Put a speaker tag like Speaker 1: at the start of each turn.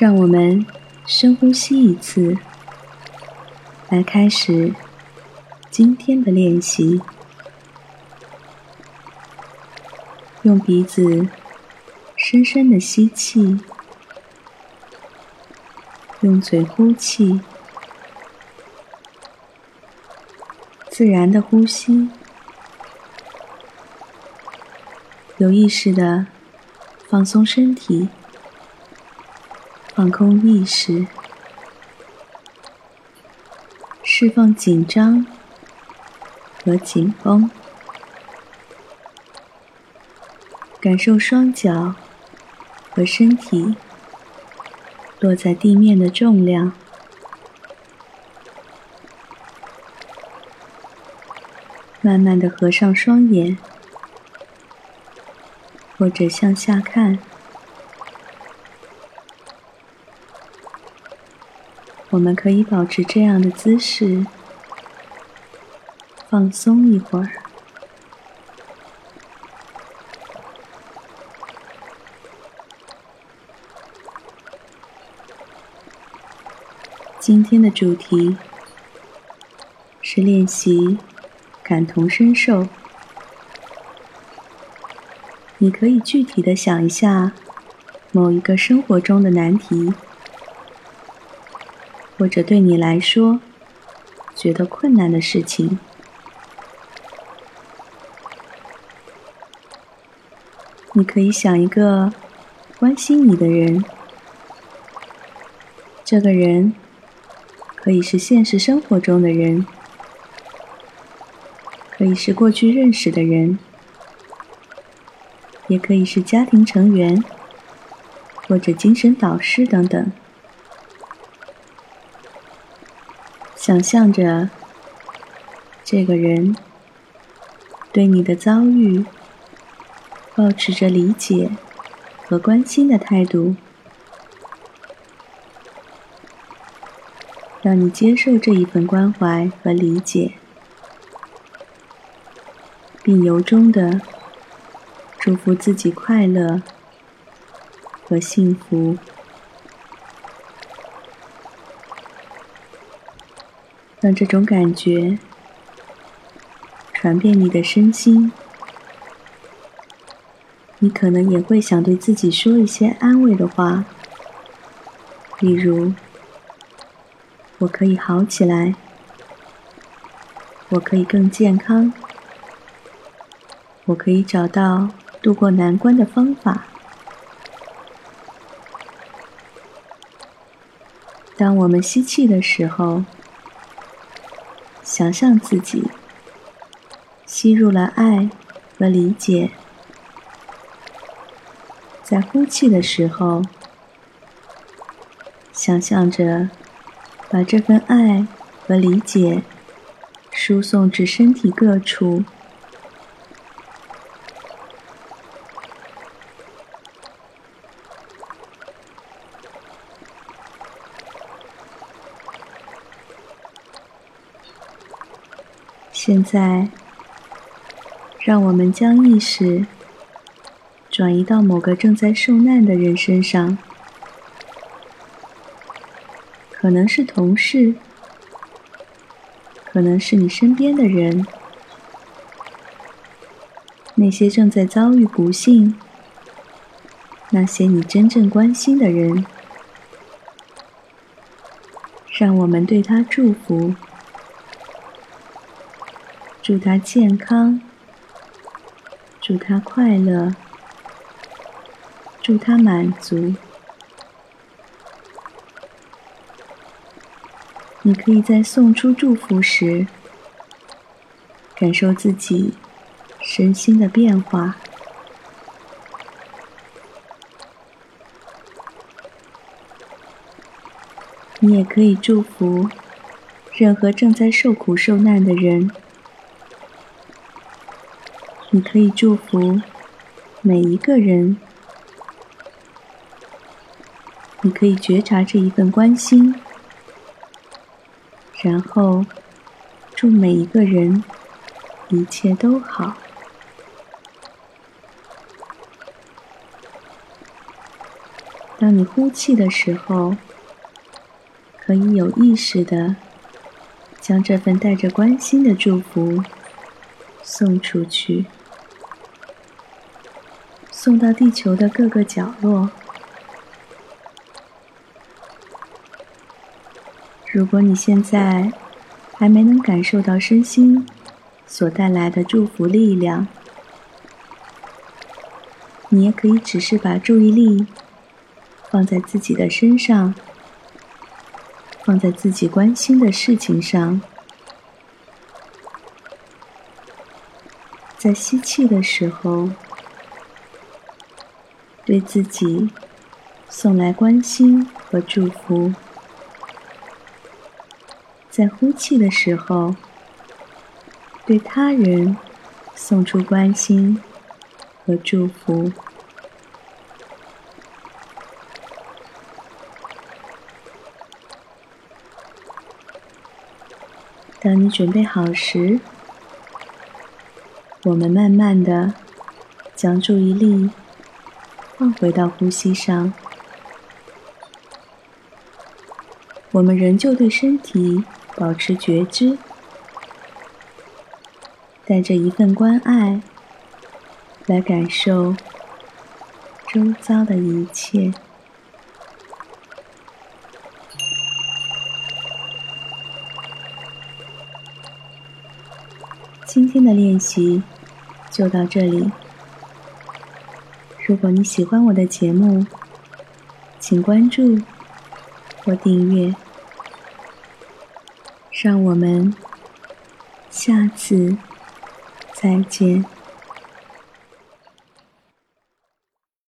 Speaker 1: 让我们深呼吸一次，来开始今天的练习。用鼻子深深的吸气，用嘴呼气，自然的呼吸，有意识的放松身体。放空意识，释放紧张和紧绷，感受双脚和身体落在地面的重量。慢慢的合上双眼，或者向下看。我们可以保持这样的姿势，放松一会儿。今天的主题是练习感同身受。你可以具体的想一下某一个生活中的难题。或者对你来说觉得困难的事情，你可以想一个关心你的人，这个人可以是现实生活中的人，可以是过去认识的人，也可以是家庭成员或者精神导师等等。想象着这个人对你的遭遇保持着理解和关心的态度，让你接受这一份关怀和理解，并由衷的祝福自己快乐和幸福。让这种感觉传遍你的身心，你可能也会想对自己说一些安慰的话，例如：“我可以好起来，我可以更健康，我可以找到度过难关的方法。”当我们吸气的时候。想象自己吸入了爱和理解，在呼气的时候，想象着把这份爱和理解输送至身体各处。现在，让我们将意识转移到某个正在受难的人身上，可能是同事，可能是你身边的人，那些正在遭遇不幸，那些你真正关心的人，让我们对他祝福。祝他健康，祝他快乐，祝他满足。你可以在送出祝福时，感受自己身心的变化。你也可以祝福任何正在受苦受难的人。你可以祝福每一个人，你可以觉察这一份关心，然后祝每一个人一切都好。当你呼气的时候，可以有意识的将这份带着关心的祝福送出去，送到地球的各个角落。如果你现在还没能感受到身心所带来的祝福力量，你也可以只是把注意力放在自己的身上，放在自己关心的事情上，在吸气的时候，对自己送来关心和祝福。在呼气的时候，对他人送出关心和祝福。当你准备好时，我们慢慢的将注意力放回到呼吸上。我们仍旧对身体。保持觉知，带着一份关爱来感受周遭的一切。今天的练习就到这里。如果你喜欢我的节目，请关注或订阅。让我们下次再见。